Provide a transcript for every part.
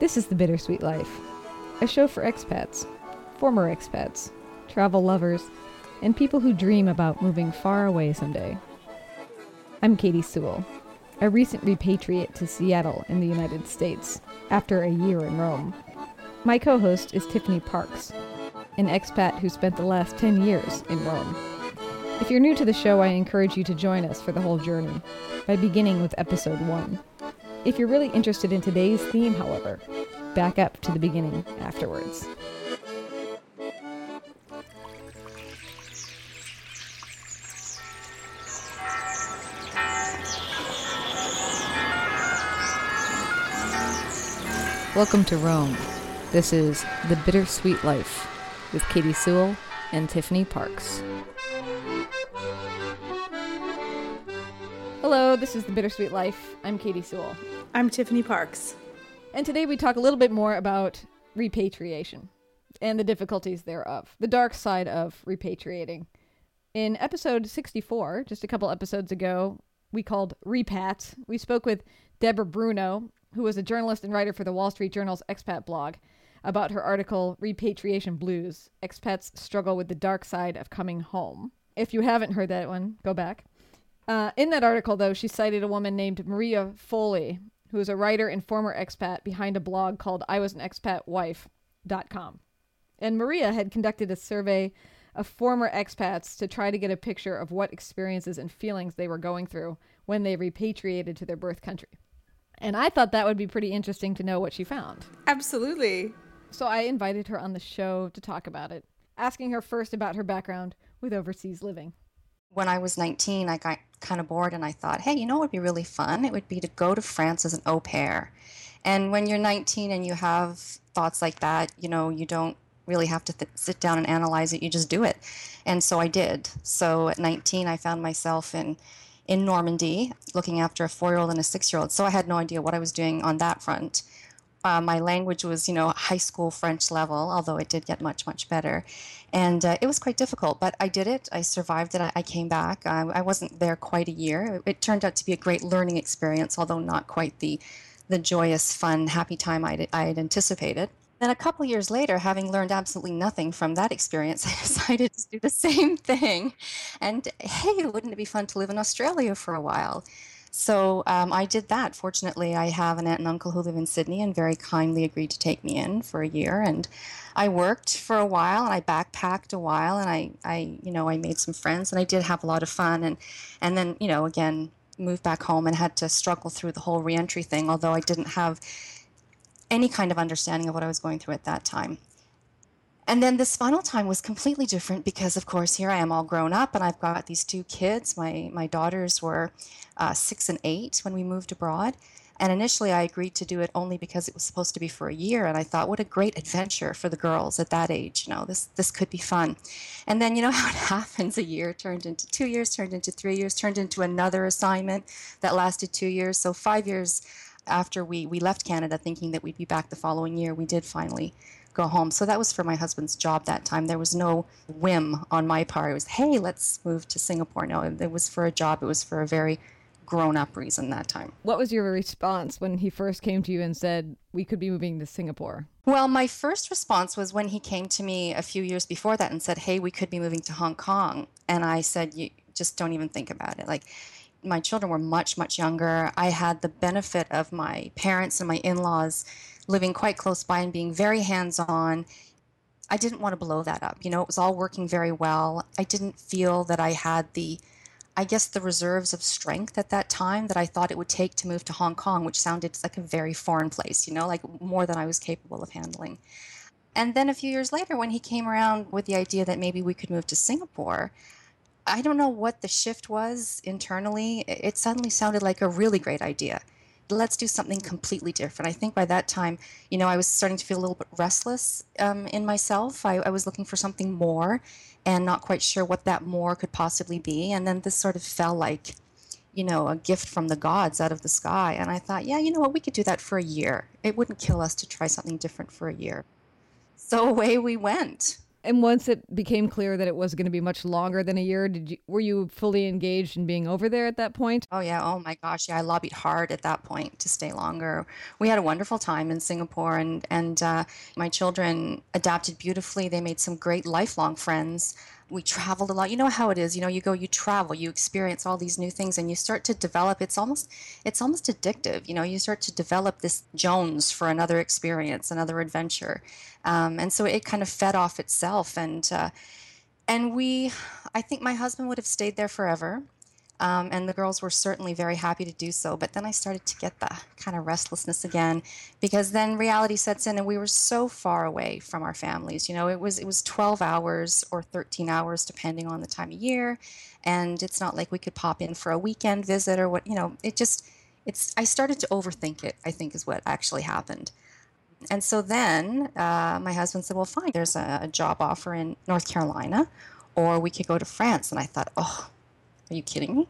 This is The Bittersweet Life, a show for expats, former expats, travel lovers, and people who dream about moving far away someday. I'm Katie Sewall, a recent repatriate to Seattle in the United States after a year in Rome. My co host is Tiffany Parks, an expat who spent the last 10 years in Rome. If you're new to the show, I encourage you to join us for the whole journey by beginning with episode 1. If you're really interested in today's theme, however, back up to the beginning afterwards. Welcome to Rome. This is The Bittersweet Life with Katie Sewall and Tiffany Parks. Hello, this is The Bittersweet Life. I'm Katie Sewall. I'm Tiffany Parks. And today we talk a little bit more about repatriation and the difficulties thereof, the dark side of repatriating. In episode 64, just a couple episodes ago, we called Repat, we spoke with Deborah Bruno, who was a journalist and writer for the Wall Street Journal's expat blog, about her article Repatriation Blues Expats Struggle with the Dark Side of Coming Home. If you haven't heard that one, go back. Uh, in that article, though, she cited a woman named Maria Foley, who is a writer and former expat behind a blog called I Was an Expat Wife.com. And Maria had conducted a survey of former expats to try to get a picture of what experiences and feelings they were going through when they repatriated to their birth country. And I thought that would be pretty interesting to know what she found. Absolutely. So I invited her on the show to talk about it, asking her first about her background with overseas living. When I was 19, I got kind of bored and I thought, hey, you know what would be really fun? It would be to go to France as an au pair. And when you're 19 and you have thoughts like that, you know, you don't really have to th- sit down and analyze it, you just do it. And so I did. So at 19, I found myself in in Normandy looking after a four year old and a six year old. So I had no idea what I was doing on that front. Uh, my language was, you know, high school French level, although it did get much, much better. And uh, it was quite difficult, but I did it. I survived it. I, I came back. I, I, wasn't there quite a year. It, it, turned out to be a great learning experience, although not quite the, the joyous, fun, happy time I'd, I had anticipated. Then a couple years later, having learned absolutely nothing from that experience, I decided to do the same thing. And hey, wouldn't it be fun to live in Australia for a while? So um, I did that. Fortunately, I have an aunt and uncle who live in Sydney and very kindly agreed to take me in for a year. And I worked for a while and I backpacked a while and I, I, you know, I made some friends and I did have a lot of fun. And, and then, you know, again, moved back home and had to struggle through the whole reentry thing, although I didn't have any kind of understanding of what I was going through at that time. And then this final time was completely different because, of course, here I am all grown up and I've got these two kids. My, my daughters were uh, six and eight when we moved abroad. And initially, I agreed to do it only because it was supposed to be for a year. And I thought, what a great adventure for the girls at that age. You know, this, this could be fun. And then, you know how it happens a year turned into two years, turned into three years, turned into another assignment that lasted two years. So, five years after we, we left Canada thinking that we'd be back the following year, we did finally go home. So that was for my husband's job that time. There was no whim on my part. It was, hey, let's move to Singapore. No, it was for a job. It was for a very grown up reason that time. What was your response when he first came to you and said, we could be moving to Singapore? Well, my first response was when he came to me a few years before that and said, hey, we could be moving to Hong Kong. And I said, you just don't even think about it. Like, my children were much, much younger. I had the benefit of my parents and my in laws living quite close by and being very hands on. I didn't want to blow that up. You know, it was all working very well. I didn't feel that I had the, I guess, the reserves of strength at that time that I thought it would take to move to Hong Kong, which sounded like a very foreign place, you know, like more than I was capable of handling. And then a few years later, when he came around with the idea that maybe we could move to Singapore, I don't know what the shift was internally. It suddenly sounded like a really great idea. Let's do something completely different. I think by that time, you know, I was starting to feel a little bit restless um, in myself. I, I was looking for something more and not quite sure what that more could possibly be. And then this sort of felt like, you know, a gift from the gods out of the sky. And I thought, yeah, you know what, we could do that for a year. It wouldn't kill us to try something different for a year. So away we went. And once it became clear that it was going to be much longer than a year, did you were you fully engaged in being over there at that point? Oh yeah, oh my gosh, yeah, I lobbied hard at that point to stay longer. We had a wonderful time in Singapore, and and uh, my children adapted beautifully. They made some great lifelong friends we traveled a lot. You know how it is. You know, you go, you travel, you experience all these new things, and you start to develop. It's almost, it's almost addictive. You know, you start to develop this Jones for another experience, another adventure, um, and so it kind of fed off itself. And uh, and we, I think my husband would have stayed there forever. Um, and the girls were certainly very happy to do so. But then I started to get the kind of restlessness again, because then reality sets in, and we were so far away from our families. You know, it was it was 12 hours or 13 hours, depending on the time of year, and it's not like we could pop in for a weekend visit or what. You know, it just it's. I started to overthink it. I think is what actually happened. And so then uh, my husband said, "Well, fine. There's a, a job offer in North Carolina, or we could go to France." And I thought, "Oh." Are you kidding me?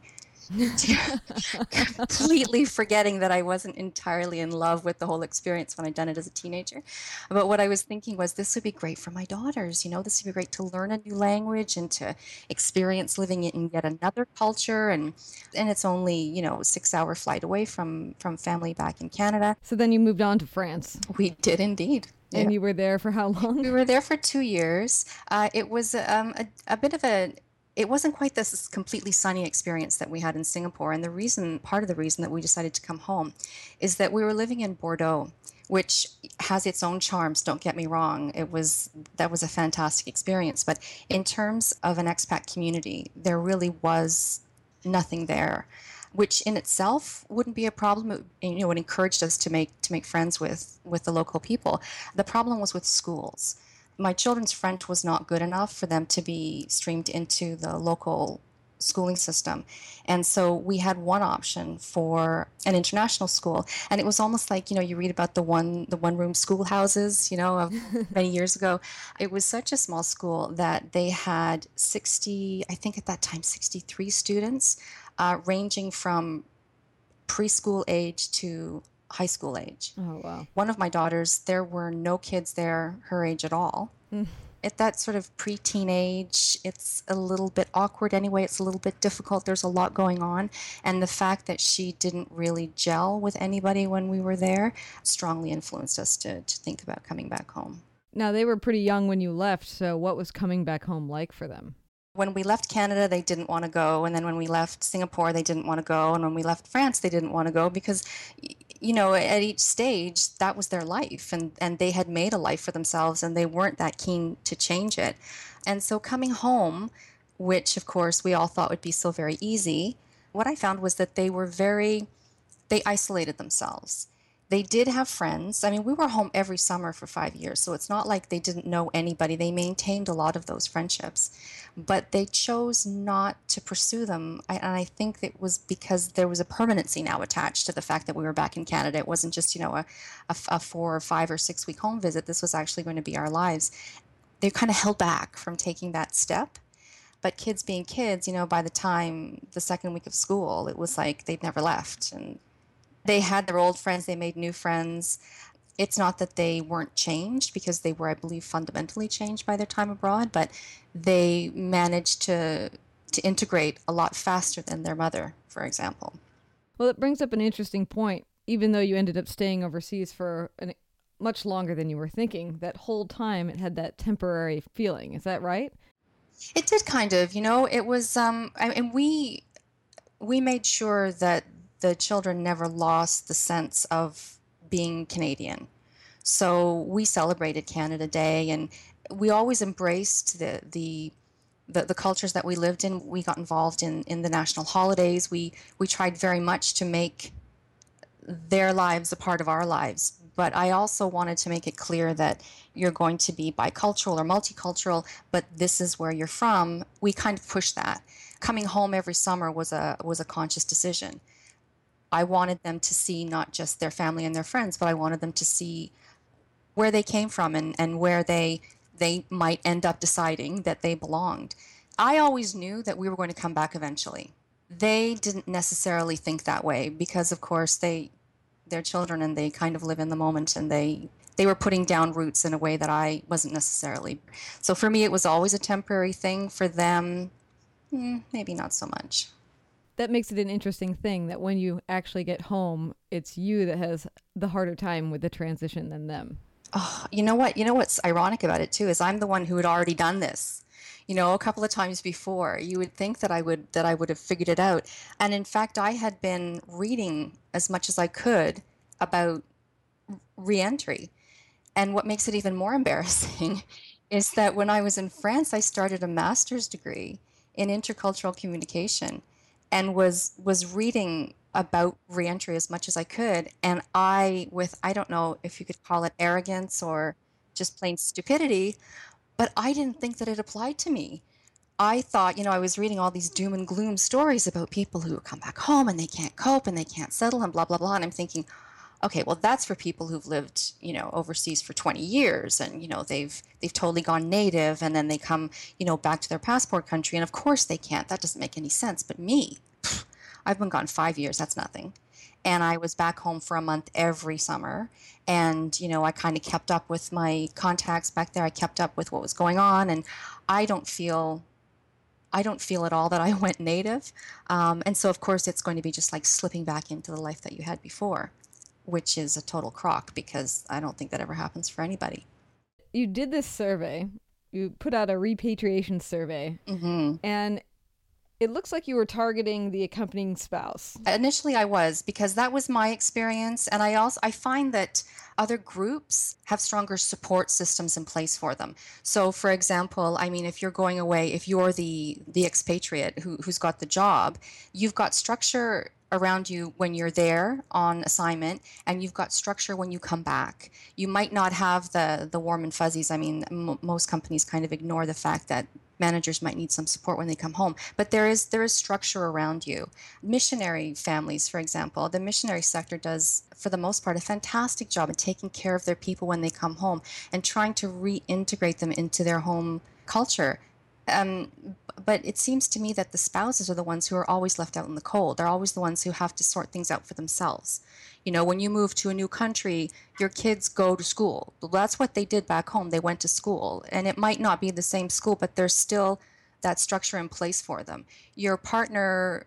completely forgetting that I wasn't entirely in love with the whole experience when I'd done it as a teenager. But what I was thinking was this would be great for my daughters. You know, this would be great to learn a new language and to experience living in yet another culture. And and it's only you know six hour flight away from from family back in Canada. So then you moved on to France. We did indeed. And yeah. you were there for how long? We were there for two years. Uh, it was um, a, a bit of a it wasn't quite this completely sunny experience that we had in Singapore. And the reason, part of the reason that we decided to come home, is that we were living in Bordeaux, which has its own charms. Don't get me wrong; it was that was a fantastic experience. But in terms of an expat community, there really was nothing there, which in itself wouldn't be a problem. It, you know, it encouraged us to make to make friends with with the local people. The problem was with schools my children's French was not good enough for them to be streamed into the local schooling system. And so we had one option for an international school. And it was almost like, you know, you read about the one the one room schoolhouses, you know, of many years ago. It was such a small school that they had 60, I think at that time 63 students, uh, ranging from preschool age to high school age. Oh, wow. One of my daughters, there were no kids there her age at all. Mm. At that sort of pre teenage, it's a little bit awkward anyway. It's a little bit difficult. There's a lot going on. And the fact that she didn't really gel with anybody when we were there strongly influenced us to, to think about coming back home. Now, they were pretty young when you left. So, what was coming back home like for them? when we left Canada, they didn't want to go. And then when we left Singapore, they didn't want to go. And when we left France, they didn't want to go because, you know, at each stage, that was their life. And, and they had made a life for themselves and they weren't that keen to change it. And so coming home, which of course we all thought would be so very easy, what I found was that they were very, they isolated themselves they did have friends. I mean, we were home every summer for five years, so it's not like they didn't know anybody. They maintained a lot of those friendships, but they chose not to pursue them. I, and I think it was because there was a permanency now attached to the fact that we were back in Canada. It wasn't just, you know, a, a, a four or five or six week home visit. This was actually going to be our lives. They kind of held back from taking that step but kids being kids you know by the time the second week of school it was like they'd never left and they had their old friends, they made new friends. It's not that they weren't changed because they were, I believe, fundamentally changed by their time abroad, but they managed to to integrate a lot faster than their mother, for example. Well, it brings up an interesting point. Even though you ended up staying overseas for an, much longer than you were thinking, that whole time it had that temporary feeling. Is that right? It did kind of. You know, it was, um, I, and we we made sure that the children never lost the sense of being Canadian. So we celebrated Canada Day, and we always embraced the the the, the cultures that we lived in. We got involved in in the national holidays. We we tried very much to make their lives a part of our lives. But I also wanted to make it clear that you're going to be bicultural or multicultural, but this is where you're from. We kind of pushed that. Coming home every summer was a was a conscious decision I wanted them to see not just their family and their friends, but I wanted them to see where they came from and, and where they they might end up deciding that they belonged. I always knew that we were going to come back eventually. They didn't necessarily think that way because of course they their children and they kind of live in the moment and they they were putting down roots in a way that I wasn't necessarily. So for me, it was always a temporary thing. For them, mm, maybe not so much. That makes it an interesting thing that when you actually get home, it's you that has the harder time with the transition than them. Oh, you know what? You know what's ironic about it too is I'm the one who had already done this. You know, a couple of times before. You would think that I would that I would have figured it out. And in fact, I had been reading as much as I could about reentry and what makes it even more embarrassing is that when I was in France, I started a master's degree in intercultural communication and was was reading about reentry as much as I could. And I, with I don't know if you could call it arrogance or just plain stupidity, but I didn't think that it applied to me. I thought, you know, I was reading all these doom and gloom stories about people who come back home and they can't cope and they can't settle and blah blah blah. And I'm thinking, okay, well that's for people who've lived, you know, overseas for 20 years and you know they've they've totally gone native and then they come, you know, back to their passport country and of course they can't. That doesn't make any sense. But me, I've been gone 5 years, that's nothing. And I was back home for a month every summer and you know, I kind of kept up with my contacts back there. I kept up with what was going on and I don't feel I don't feel at all that I went native. Um, and so, of course, it's going to be just like slipping back into the life that you had before which is a total crock because I don't think that ever happens for anybody. You did this survey. You put out a repatriation survey, mm-hmm. and it looks like you were targeting the accompanying spouse. Initially, I was because that was my experience, and I also I find that other groups have stronger support systems in place for them. So, for example, I mean, if you're going away, if you're the the expatriate who, who's got the job, you've got structure around you when you're there on assignment and you've got structure when you come back. You might not have the the warm and fuzzies. I mean m- most companies kind of ignore the fact that managers might need some support when they come home but there is there is structure around you. Missionary families for example the missionary sector does for the most part a fantastic job at taking care of their people when they come home and trying to reintegrate them into their home culture um, but it seems to me that the spouses are the ones who are always left out in the cold. They're always the ones who have to sort things out for themselves. You know, when you move to a new country, your kids go to school. That's what they did back home. They went to school. And it might not be the same school, but there's still that structure in place for them. Your partner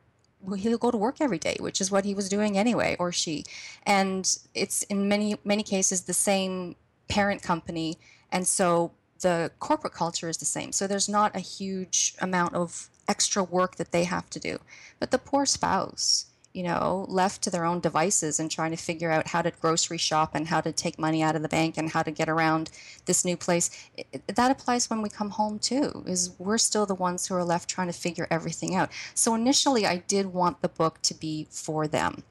he'll go to work every day, which is what he was doing anyway, or she. And it's in many many cases the same parent company, and so the corporate culture is the same. So there's not a huge amount of extra work that they have to do. But the poor spouse, you know, left to their own devices and trying to figure out how to grocery shop and how to take money out of the bank and how to get around this new place, it, that applies when we come home too. Is we're still the ones who are left trying to figure everything out. So initially I did want the book to be for them.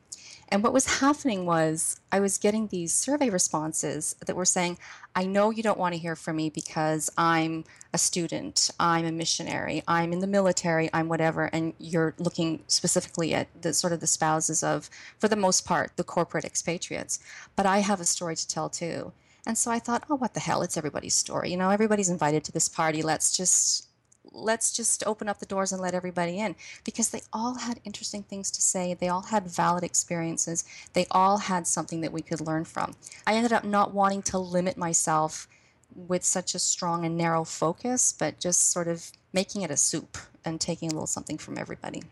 And what was happening was I was getting these survey responses that were saying, I know you don't want to hear from me because I'm a student, I'm a missionary, I'm in the military, I'm whatever, and you're looking specifically at the sort of the spouses of, for the most part, the corporate expatriates. But I have a story to tell too. And so I thought, oh, what the hell? It's everybody's story. You know, everybody's invited to this party. Let's just let's just open up the doors and let everybody in because they all had interesting things to say. They all had valid experiences. They all had something that we could learn from. I ended up not wanting to limit myself with such a strong and narrow focus, but just sort of making it a soup and taking a little something from everybody.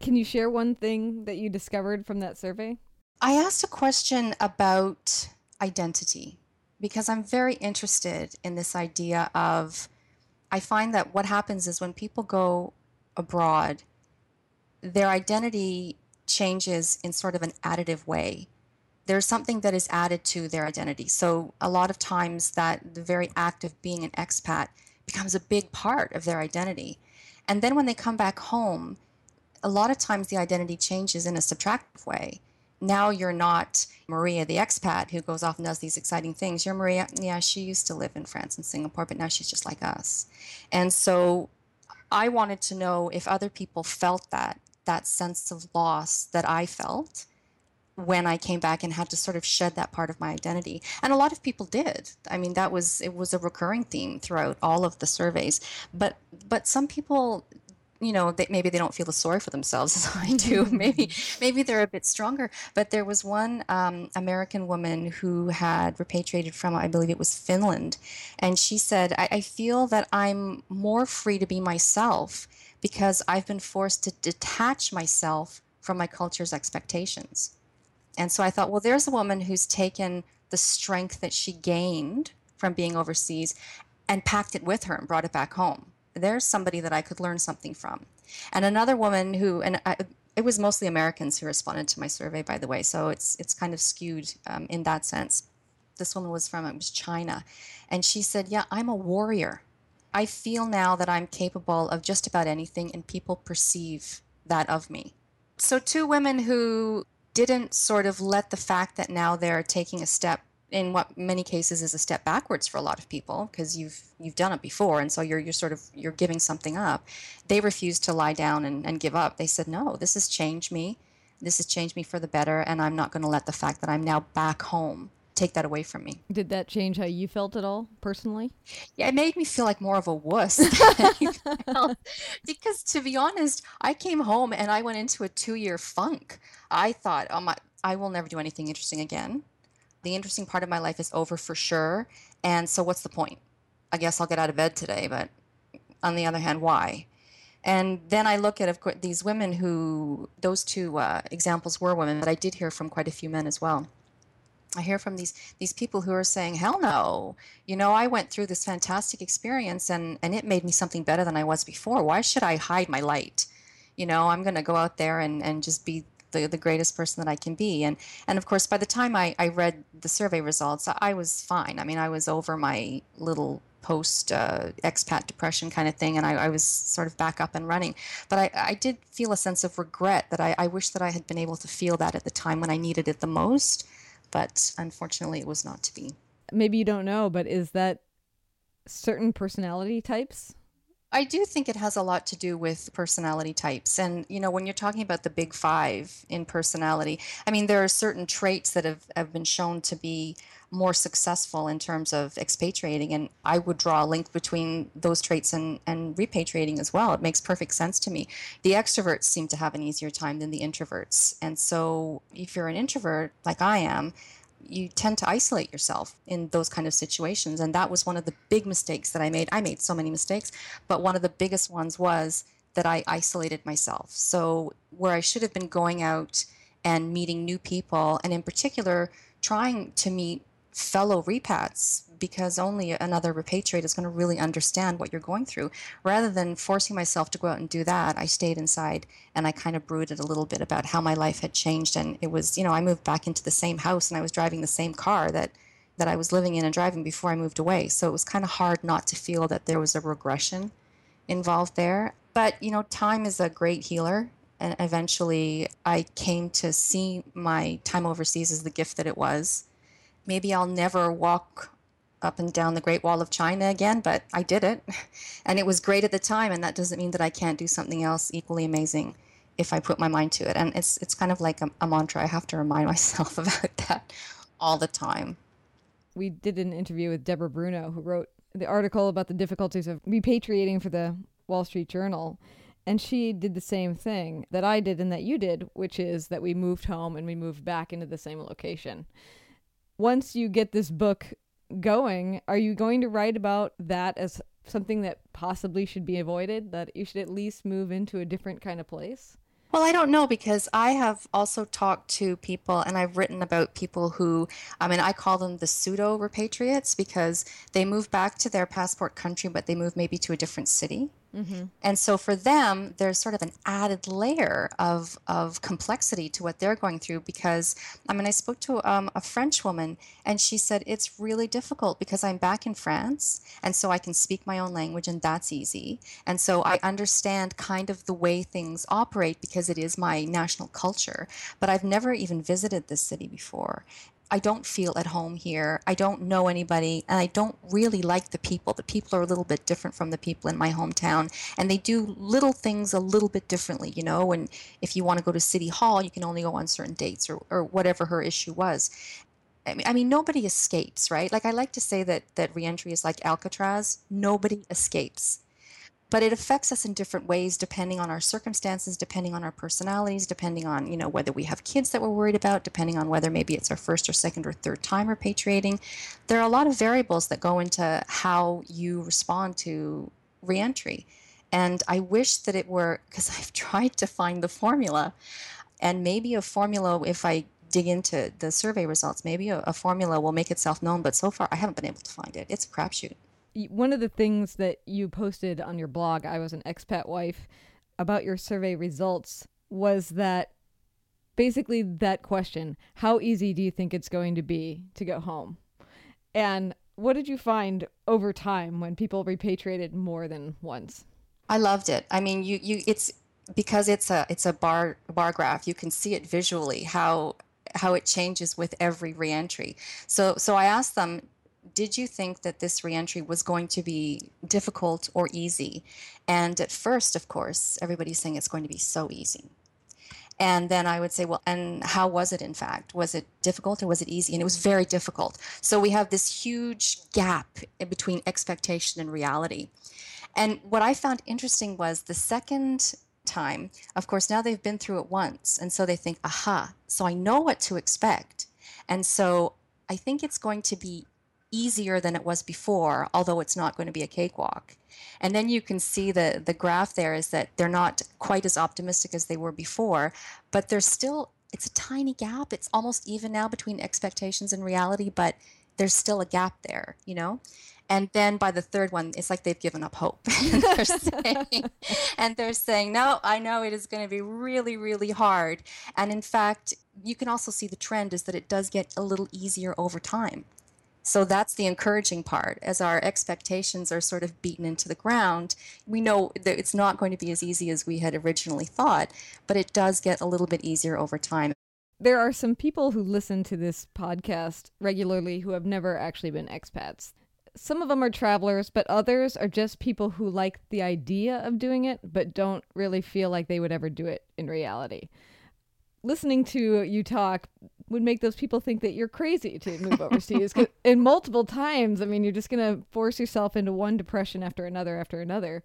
Can you share one thing that you discovered from that survey? I asked a question about identity because I'm very interested in this idea of I find that what happens is when people go abroad, their identity changes in sort of an additive way. There's something that is added to their identity. So a lot of times that the very act of being an expat becomes a big part of their identity. And then when they come back home, a lot of times the identity changes in a subtractive way now you're not Maria, the expat who goes off and does these exciting things. You're Maria, yeah, she used to live in France and Singapore, but now she's just like us. And so I wanted to know if other people felt that, that sense of loss that I felt when I came back and had to sort of shed that part of my identity. And a lot of people did. I mean, that was it was a recurring theme throughout all of the surveys. But but some people you know, they, maybe they don't feel as sorry for themselves as I do. maybe maybe they're a bit stronger. But there was one um, American woman who had repatriated from, I believe it was Finland, and she said, I, I feel that I'm more free to be myself because I've been forced to detach myself from my culture's expectations. And so I thought, well, there's a woman who's taken the strength that she gained from being overseas and packed it with her and brought it back home. There's somebody that I could learn something from. And another woman who, and I, it was mostly Americans who responded to my survey, by the way, so it's it's kind of skewed um, in that sense. This woman was from it was China, and she said, "Yeah, I'm a warrior. I feel now that I'm capable of just about anything, and people perceive that of me." So two women who didn't sort of let the fact that now they're taking a step in what many cases is a step backwards for a lot of people because you've you've done it before and so you're you're sort of you're giving something up. They refused to lie down and, and give up. They said no this has changed me. This has changed me for the better and i'm not going to let the fact that i'm now back home take that away from me. Did that change how you felt at all personally? Yeah it made me feel like more of a wuss because to be honest i came home and i went into a two year funk. I thought oh my i will never do anything interesting again the interesting part of my life is over for sure. And so, what's the point? I guess I'll get out of bed today, but on the other hand, why? And then I look at of course, these women who, those two uh, examples were women, but I did hear from quite a few men as well. I hear from these these people who are saying, "Hell no! You know, I went through this fantastic experience, and and it made me something better than I was before. Why should I hide my light? You know, I'm going to go out there and and just be the, the greatest person that I can be. And and of course, by the time I, I read the survey results, I was fine. I mean, I was over my little post uh, expat depression kind of thing, and I, I, was sort of back up and running. But I, I did feel a sense of regret that I, I wish that I had been able to feel that at the time when I needed it the most. But unfortunately, it was not to be. Maybe you don't know, but is that certain personality types I do think it has a lot to do with personality types. And, you know, when you're talking about the big five in personality, I mean, there are certain traits that have, have been shown to be more successful in terms of expatriating. And I would draw a link between those traits and, and repatriating as well. It makes perfect sense to me. The extroverts seem to have an easier time than the introverts. And so if you're an introvert, like I am, you tend to isolate yourself in those kind of situations. And that was one of the big mistakes that I made. I made so many mistakes, but one of the biggest ones was that I isolated myself. So, where I should have been going out and meeting new people, and in particular, trying to meet fellow repats because only another repatriate is going to really understand what you're going through. Rather than forcing myself to go out and do that, I stayed inside and I kind of brooded a little bit about how my life had changed. And it was, you know, I moved back into the same house and I was driving the same car that that I was living in and driving before I moved away. So it was kind of hard not to feel that there was a regression involved there. But, you know, time is a great healer. And eventually I came to see my time overseas as the gift that it was maybe I'll never walk up and down the Great Wall of China again, but I did it. And it was great at the time, and that doesn't mean that I can't do something else equally amazing if I put my mind to it. And it's it's kind of like a, a mantra. I have to remind myself about that all the time. We did an interview with Deborah Bruno, who wrote the article about the difficulties of repatriating for the Wall Street Journal. And she did the same thing that I did and that you did, which is that we moved home and we moved back into the same location once you get this book going, are you going to write about that as something that possibly should be avoided? That you should at least move into a different kind of place? Well, I don't know because I have also talked to people and I've written about people who, I mean, I call them the pseudo repatriates because they move back to their passport country, but they move maybe to a different city. Mm-hmm. And so for them, there's sort of an added layer of, of complexity to what they're going through because, I mean, I spoke to um, a French woman and she said, it's really difficult because I'm back in France and so I can speak my own language and that's easy. And so I understand kind of the way things operate because it is my national culture. But I've never even visited this city before. I don't feel at home here. I don't know anybody, and I don't really like the people. The people are a little bit different from the people in my hometown, and they do little things a little bit differently, you know. And if you want to go to City Hall, you can only go on certain dates or, or whatever her issue was. I mean, I mean, nobody escapes, right? Like I like to say that that reentry is like Alcatraz. Nobody escapes but it affects us in different ways depending on our circumstances, depending on our personalities, depending on, you know, whether we have kids that we're worried about, depending on whether maybe it's our first or second or third time repatriating. There are a lot of variables that go into how you respond to reentry. And I wish that it were, because I've tried to find the formula, and maybe a formula, if I dig into the survey results, maybe a, a formula will make itself known. But so far, I haven't been able to find it. It's a crapshoot. One of the things that you posted on your blog, I was an expat wife, about your survey results was that basically that question how easy do you think it's going to be to go home? And what did you find over time when people repatriated more than once? I loved it. I mean, you you it's because it's a it's a bar bar graph. You can see it visually how how it changes with every reentry. So so I asked them, did you think that this reentry was going to be difficult or easy? And at first, of course, everybody's saying it's going to be so easy. And then I would say, well, and how was it in fact? Was it difficult or was it easy? And it was very difficult. So we have this huge gap between expectation and reality. And what I found interesting was the second time, of course, now they've been through it once. And so they think, aha, so I know what to expect. And so I think it's going to be easier than it was before, although it's not going to be a cakewalk. And then you can see the, the graph there is that they're not quite as optimistic as they were before, but there's still, it's a tiny gap. It's almost even now between expectations and reality, but there's still a gap there, you know? And then by the third one, it's like they've given up hope. and, they're saying, and they're saying, no, I know it is going to be really, really hard. And in fact, you can also see the trend is that it does get a little easier over time. So that's the encouraging part. As our expectations are sort of beaten into the ground, we know that it's not going to be as easy as we had originally thought, but it does get a little bit easier over time. There are some people who listen to this podcast regularly who have never actually been expats. Some of them are travelers, but others are just people who like the idea of doing it, but don't really feel like they would ever do it in reality. Listening to you talk would make those people think that you're crazy to move overseas. and multiple times, I mean, you're just going to force yourself into one depression after another after another.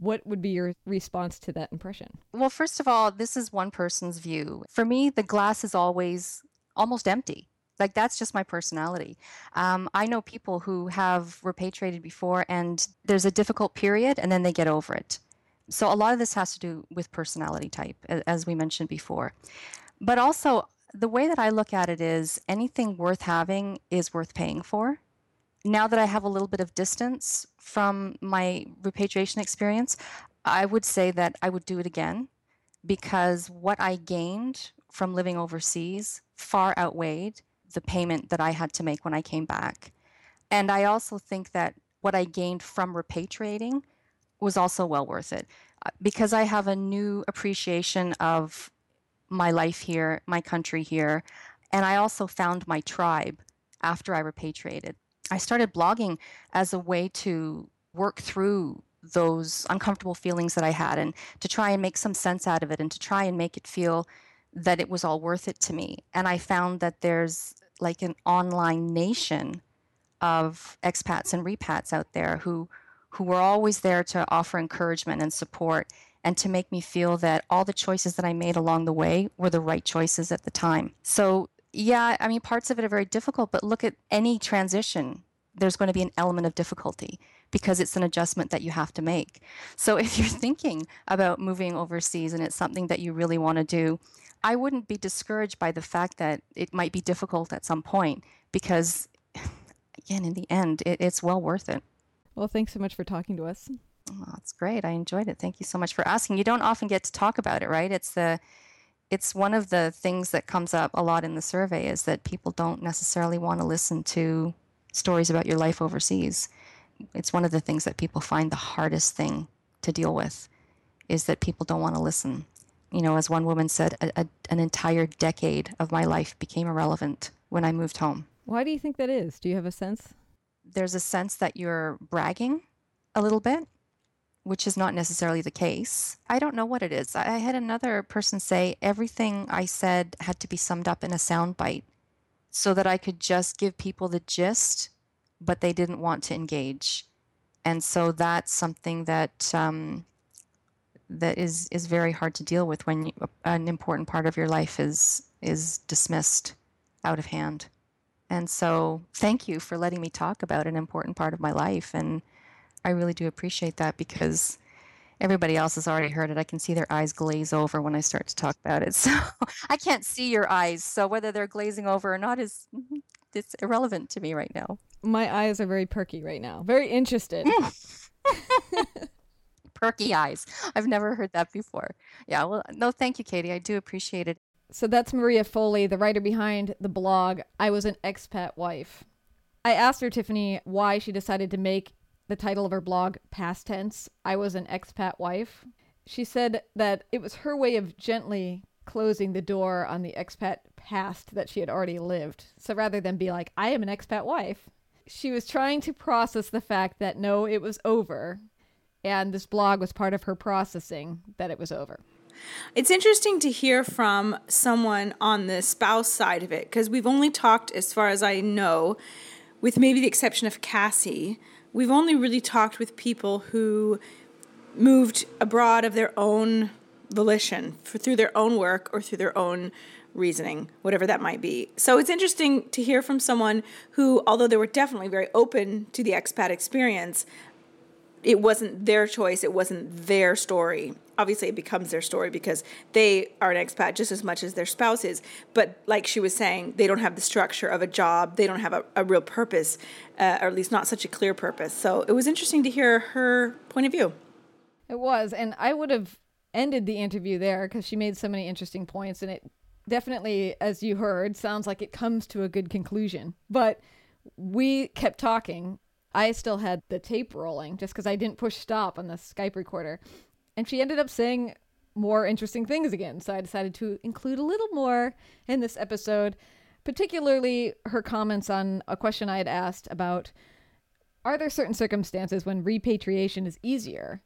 What would be your response to that impression? Well, first of all, this is one person's view. For me, the glass is always almost empty. Like that's just my personality. Um, I know people who have repatriated before and there's a difficult period and then they get over it. So a lot of this has to do with personality type, as we mentioned before. But also, the way that I look at it is anything worth having is worth paying for. Now that I have a little bit of distance from my repatriation experience, I would say that I would do it again because what I gained from living overseas far outweighed the payment that I had to make when I came back. And I also think that what I gained from repatriating was also well worth it uh, because I have a new appreciation of my life here, my country here. And I also found my tribe after I repatriated. I started blogging as a way to work through those uncomfortable feelings that I had and to try and make some sense out of it and to try and make it feel that it was all worth it to me. And I found that there's like an online nation of expats and repats out there who who were always there to offer encouragement and support and to make me feel that all the choices that I made along the way were the right choices at the time. So, yeah, I mean, parts of it are very difficult, but look at any transition. There's going to be an element of difficulty because it's an adjustment that you have to make. So, if you're thinking about moving overseas and it's something that you really want to do, I wouldn't be discouraged by the fact that it might be difficult at some point because, again, in the end, it, it's well worth it. Well, thanks so much for talking to us. Oh, that's great. I enjoyed it. Thank you so much for asking. You don't often get to talk about it, right? It's the it's one of the things that comes up a lot in the survey is that people don't necessarily want to listen to stories about your life overseas. It's one of the things that people find the hardest thing to deal with is that people don't want to listen. You know, as one woman said, a, a, an entire decade of my life became irrelevant when I moved home. Why do you think that is? Do you have a sense? There's a sense that you're bragging a little bit which is not necessarily the case. I don't know what it is. I had another person say everything I said had to be summed up in a soundbite so that I could just give people the gist, but they didn't want to engage. and so that's something that um, that is is very hard to deal with when you, an important part of your life is is dismissed out of hand. And so, thank you for letting me talk about an important part of my life, and I really do appreciate that because everybody else has already heard it. I can see their eyes glaze over when I start to talk about it. So I can't see your eyes. So whether they're glazing over or not is it's irrelevant to me right now. My eyes are very perky right now. Very interested. perky eyes. I've never heard that before. Yeah, well, no, thank you, Katie. I do appreciate it. So that's Maria Foley, the writer behind the blog I Was an Expat Wife. I asked her, Tiffany, why she decided to make the title of her blog past tense I Was an Expat Wife. She said that it was her way of gently closing the door on the expat past that she had already lived. So rather than be like, I am an expat wife, she was trying to process the fact that no, it was over. And this blog was part of her processing that it was over. It's interesting to hear from someone on the spouse side of it because we've only talked, as far as I know, with maybe the exception of Cassie, we've only really talked with people who moved abroad of their own volition for, through their own work or through their own reasoning, whatever that might be. So it's interesting to hear from someone who, although they were definitely very open to the expat experience, it wasn't their choice, it wasn't their story. Obviously, it becomes their story because they are an expat just as much as their spouse is. But like she was saying, they don't have the structure of a job, they don't have a, a real purpose, uh, or at least not such a clear purpose. So it was interesting to hear her point of view. It was. And I would have ended the interview there because she made so many interesting points. And it definitely, as you heard, sounds like it comes to a good conclusion. But we kept talking I still had the tape rolling just because I didn't push stop on the Skype recorder. And she ended up saying more interesting things again. So I decided to include a little more in this episode, particularly her comments on a question I had asked about are there certain circumstances when repatriation is easier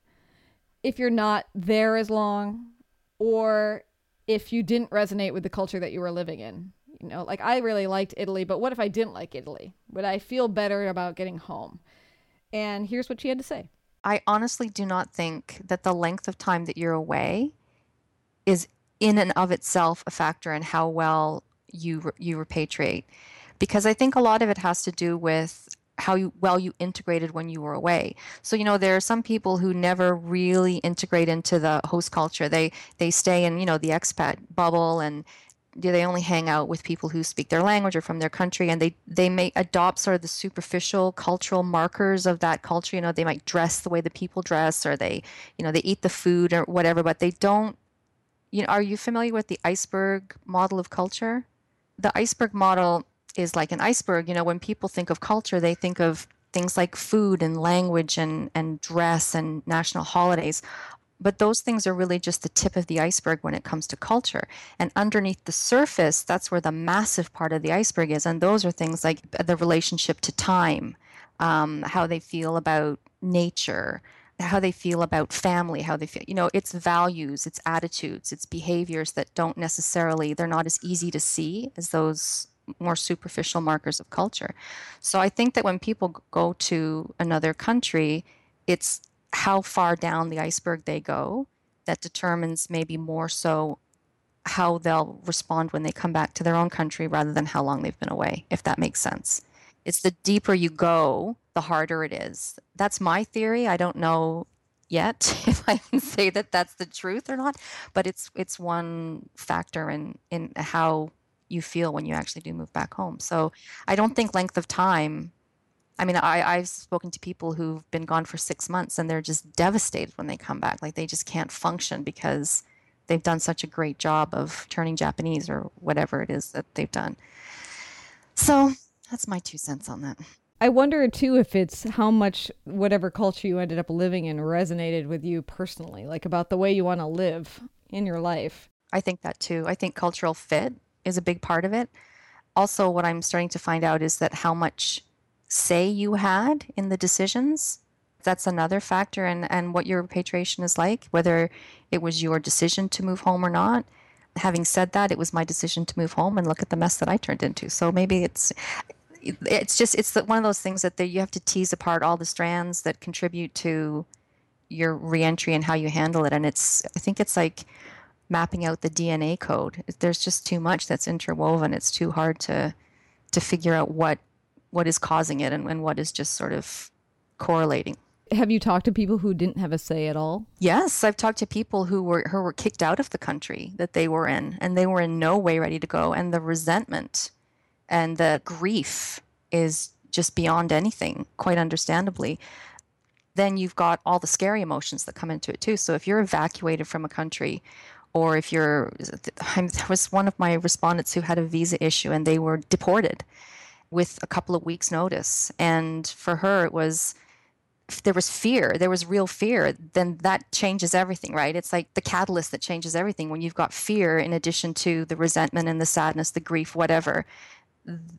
if you're not there as long or if you didn't resonate with the culture that you were living in? You know, like I really liked Italy, but what if I didn't like Italy? Would I feel better about getting home? And here's what she had to say. I honestly do not think that the length of time that you're away is in and of itself a factor in how well you you repatriate because I think a lot of it has to do with how you, well you integrated when you were away. So you know there are some people who never really integrate into the host culture. They they stay in you know the expat bubble and do they only hang out with people who speak their language or from their country? And they they may adopt sort of the superficial cultural markers of that culture. You know they might dress the way the people dress or they you know they eat the food or whatever but they don't you know are you familiar with the iceberg model of culture? The iceberg model is like an iceberg. You know when people think of culture they think of things like food and language and and dress and national holidays but those things are really just the tip of the iceberg when it comes to culture. And underneath the surface, that's where the massive part of the iceberg is. And those are things like the relationship to time, um, how they feel about nature, how they feel about family, how they feel, you know, it's values, it's attitudes, it's behaviors that don't necessarily, they're not as easy to see as those more superficial markers of culture. So I think that when people go to another country, it's how far down the iceberg they go that determines maybe more so how they'll respond when they come back to their own country rather than how long they've been away, if that makes sense. It's the deeper you go, the harder it is. That's my theory. I don't know yet if I can say that that's the truth or not, but it's it's one factor in in how you feel when you actually do move back home. So I don't think length of time I mean, I, I've spoken to people who've been gone for six months and they're just devastated when they come back. Like they just can't function because they've done such a great job of turning Japanese or whatever it is that they've done. So that's my two cents on that. I wonder too if it's how much whatever culture you ended up living in resonated with you personally, like about the way you want to live in your life. I think that too. I think cultural fit is a big part of it. Also, what I'm starting to find out is that how much say you had in the decisions. That's another factor, and, and what your repatriation is like, whether it was your decision to move home or not. Having said that, it was my decision to move home, and look at the mess that I turned into. So maybe it's it's just it's one of those things that you have to tease apart all the strands that contribute to your reentry and how you handle it and it's i think it's like mapping out the dna code there's just too much that's interwoven it's too hard to to figure out what what is causing it and, and what is just sort of correlating have you talked to people who didn't have a say at all? Yes, I've talked to people who were who were kicked out of the country that they were in, and they were in no way ready to go. And the resentment and the grief is just beyond anything, quite understandably. Then you've got all the scary emotions that come into it too. So if you're evacuated from a country, or if you're, there was one of my respondents who had a visa issue and they were deported with a couple of weeks' notice, and for her it was there was fear, there was real fear, then that changes everything, right? It's like the catalyst that changes everything. When you've got fear in addition to the resentment and the sadness, the grief, whatever,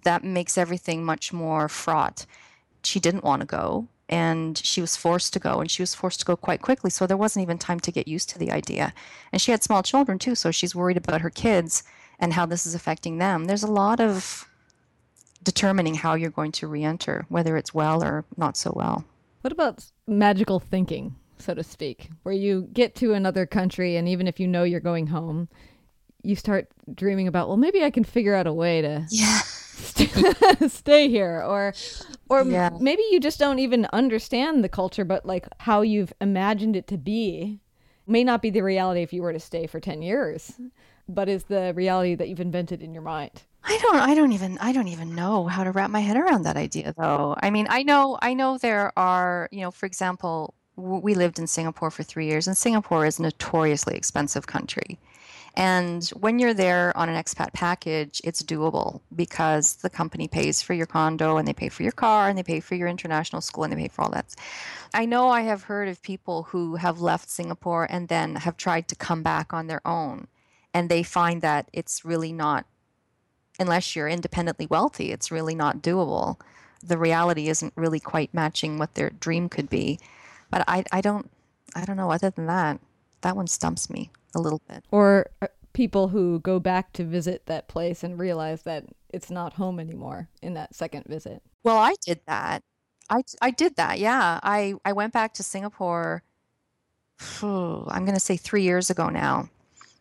that makes everything much more fraught. She didn't want to go and she was forced to go and she was forced to go quite quickly so there wasn't even time to get used to the idea and she had small children too so she's worried about her kids and how this is affecting them there's a lot of determining how you're going to re-enter whether it's well or not so well what about magical thinking, so to speak, where you get to another country and even if you know you're going home, you start dreaming about, well, maybe I can figure out a way to yeah. stay here or or yeah. maybe you just don't even understand the culture but like how you've imagined it to be may not be the reality if you were to stay for 10 years but is the reality that you've invented in your mind I don't I don't even I don't even know how to wrap my head around that idea though. I mean, I know I know there are, you know, for example, we lived in Singapore for 3 years and Singapore is a notoriously expensive country. And when you're there on an expat package, it's doable because the company pays for your condo and they pay for your car and they pay for your international school and they pay for all that. I know I have heard of people who have left Singapore and then have tried to come back on their own and they find that it's really not unless you're independently wealthy, it's really not doable. The reality isn't really quite matching what their dream could be. But I, I don't, I don't know. Other than that, that one stumps me a little bit. Or uh, people who go back to visit that place and realize that it's not home anymore in that second visit. Well, I did that. I, I did that. Yeah. I, I went back to Singapore. I'm going to say three years ago now.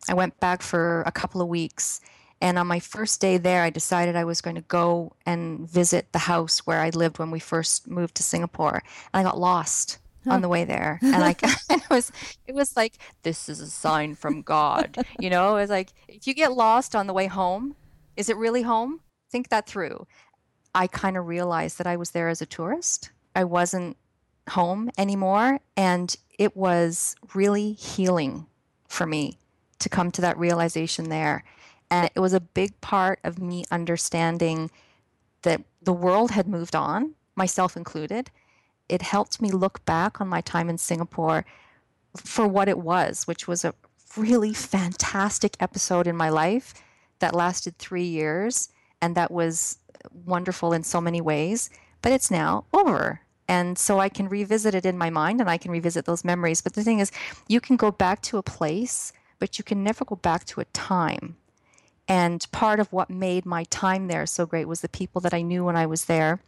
I went back for a couple of weeks and on my first day there, I decided I was going to go and visit the house where I lived when we first moved to Singapore. And I got lost on the way there. And like it was it was like this is a sign from God. You know, it was like if you get lost on the way home, is it really home? Think that through. I kind of realized that I was there as a tourist. I wasn't home anymore and it was really healing for me to come to that realization there and it was a big part of me understanding that the world had moved on, myself included. It helped me look back on my time in Singapore for what it was, which was a really fantastic episode in my life that lasted three years and that was wonderful in so many ways. But it's now over. And so I can revisit it in my mind and I can revisit those memories. But the thing is, you can go back to a place, but you can never go back to a time. And part of what made my time there so great was the people that I knew when I was there.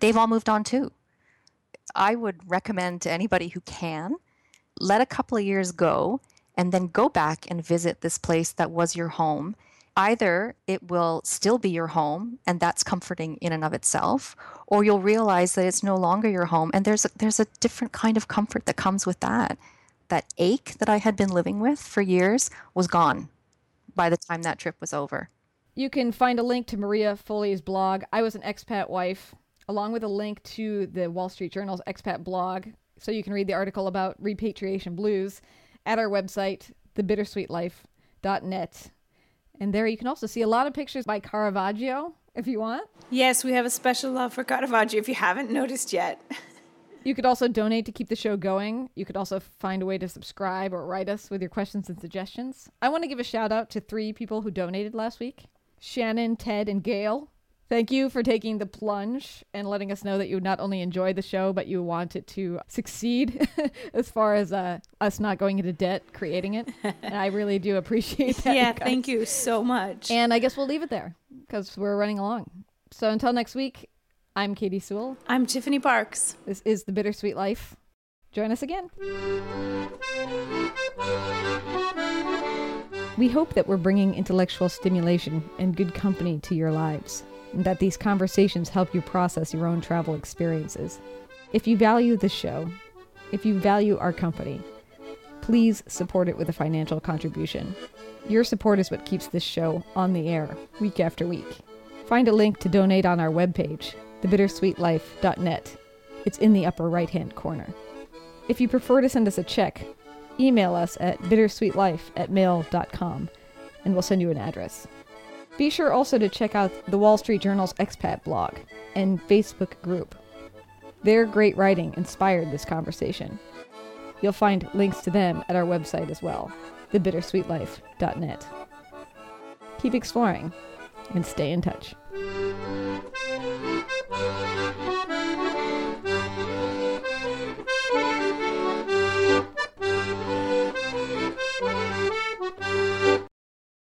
They've all moved on too. I would recommend to anybody who can let a couple of years go and then go back and visit this place that was your home. Either it will still be your home and that's comforting in and of itself, or you'll realize that it's no longer your home and there's a, there's a different kind of comfort that comes with that. That ache that I had been living with for years was gone by the time that trip was over. You can find a link to Maria Foley's blog, I Was an Expat Wife, along with a link to the Wall Street Journal's expat blog, so you can read the article about repatriation blues at our website, thebittersweetlife.net. And there you can also see a lot of pictures by Caravaggio if you want. Yes, we have a special love for Caravaggio if you haven't noticed yet. You could also donate to keep the show going. You could also find a way to subscribe or write us with your questions and suggestions. I want to give a shout out to three people who donated last week Shannon, Ted, and Gail. Thank you for taking the plunge and letting us know that you not only enjoy the show, but you want it to succeed as far as uh, us not going into debt creating it. And I really do appreciate that. yeah, thank you so much. And I guess we'll leave it there because we're running along. So until next week, I'm Katie Sewall. I'm Tiffany Parks. This is The Bittersweet Life. Join us again. We hope that we're bringing intellectual stimulation and good company to your lives, and that these conversations help you process your own travel experiences. If you value the show, if you value our company, please support it with a financial contribution. Your support is what keeps this show on the air week after week. Find a link to donate on our webpage, thebittersweetlife.net. It's in the upper right hand corner. If you prefer to send us a check, email us at bittersweetlife at mail.com and we'll send you an address. Be sure also to check out the Wall Street Journal's expat blog and Facebook group. Their great writing inspired this conversation. You'll find links to them at our website as well, thebittersweetlife.net. Keep exploring and stay in touch. Música